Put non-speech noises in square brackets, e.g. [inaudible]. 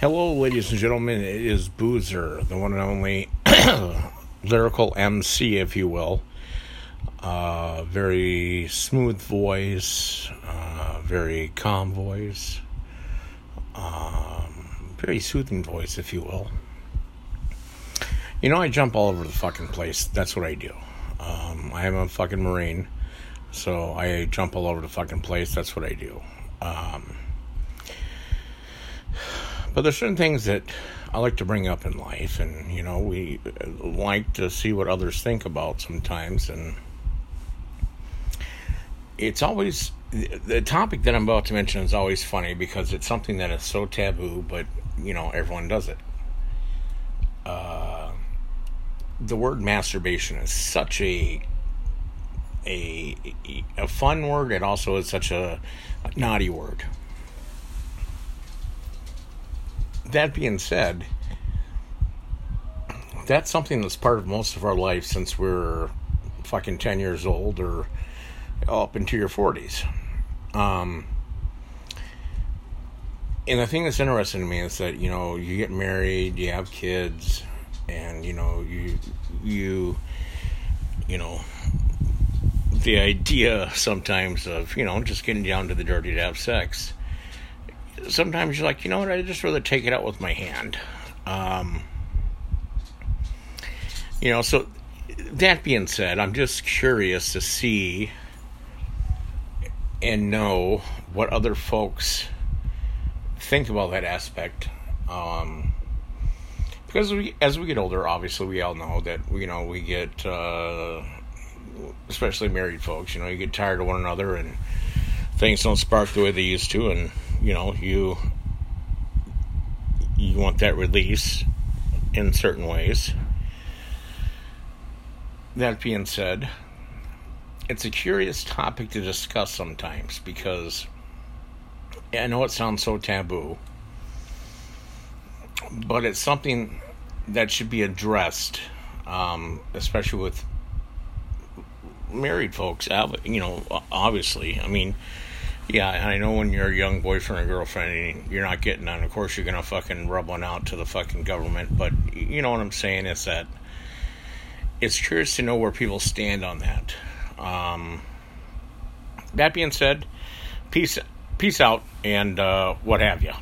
Hello, ladies and gentlemen. It is Boozer, the one and only [clears throat] lyrical MC, if you will. Uh, very smooth voice, uh, very calm voice, um, very soothing voice, if you will. You know, I jump all over the fucking place. That's what I do. Um, I am a fucking Marine, so I jump all over the fucking place. That's what I do. Um, but there's certain things that I like to bring up in life, and you know, we like to see what others think about sometimes, and it's always the topic that I'm about to mention is always funny because it's something that is so taboo, but you know, everyone does it. Uh, the word masturbation is such a a a fun word. It also is such a naughty word. That being said, that's something that's part of most of our life since we're fucking 10 years old or up into your 40s. Um, and the thing that's interesting to me is that, you know, you get married, you have kids, and, you know, you, you, you know, the idea sometimes of, you know, just getting down to the dirty to have sex sometimes you're like, you know what, I'd just rather take it out with my hand. Um, you know, so that being said, I'm just curious to see and know what other folks think about that aspect. Um, because we, as we get older, obviously, we all know that you know we get, uh, especially married folks, you know, you get tired of one another and things don't spark the way they used to, and you know you you want that release in certain ways. That being said, it's a curious topic to discuss sometimes because I know it sounds so taboo, but it's something that should be addressed, um, especially with married folks. You know, obviously, I mean yeah, I know when you're a young boyfriend or girlfriend, you're not getting on. Of course, you're gonna fucking rub one out to the fucking government. But you know what I'm saying is that it's curious to know where people stand on that. Um, that being said, peace, peace out, and uh, what have you.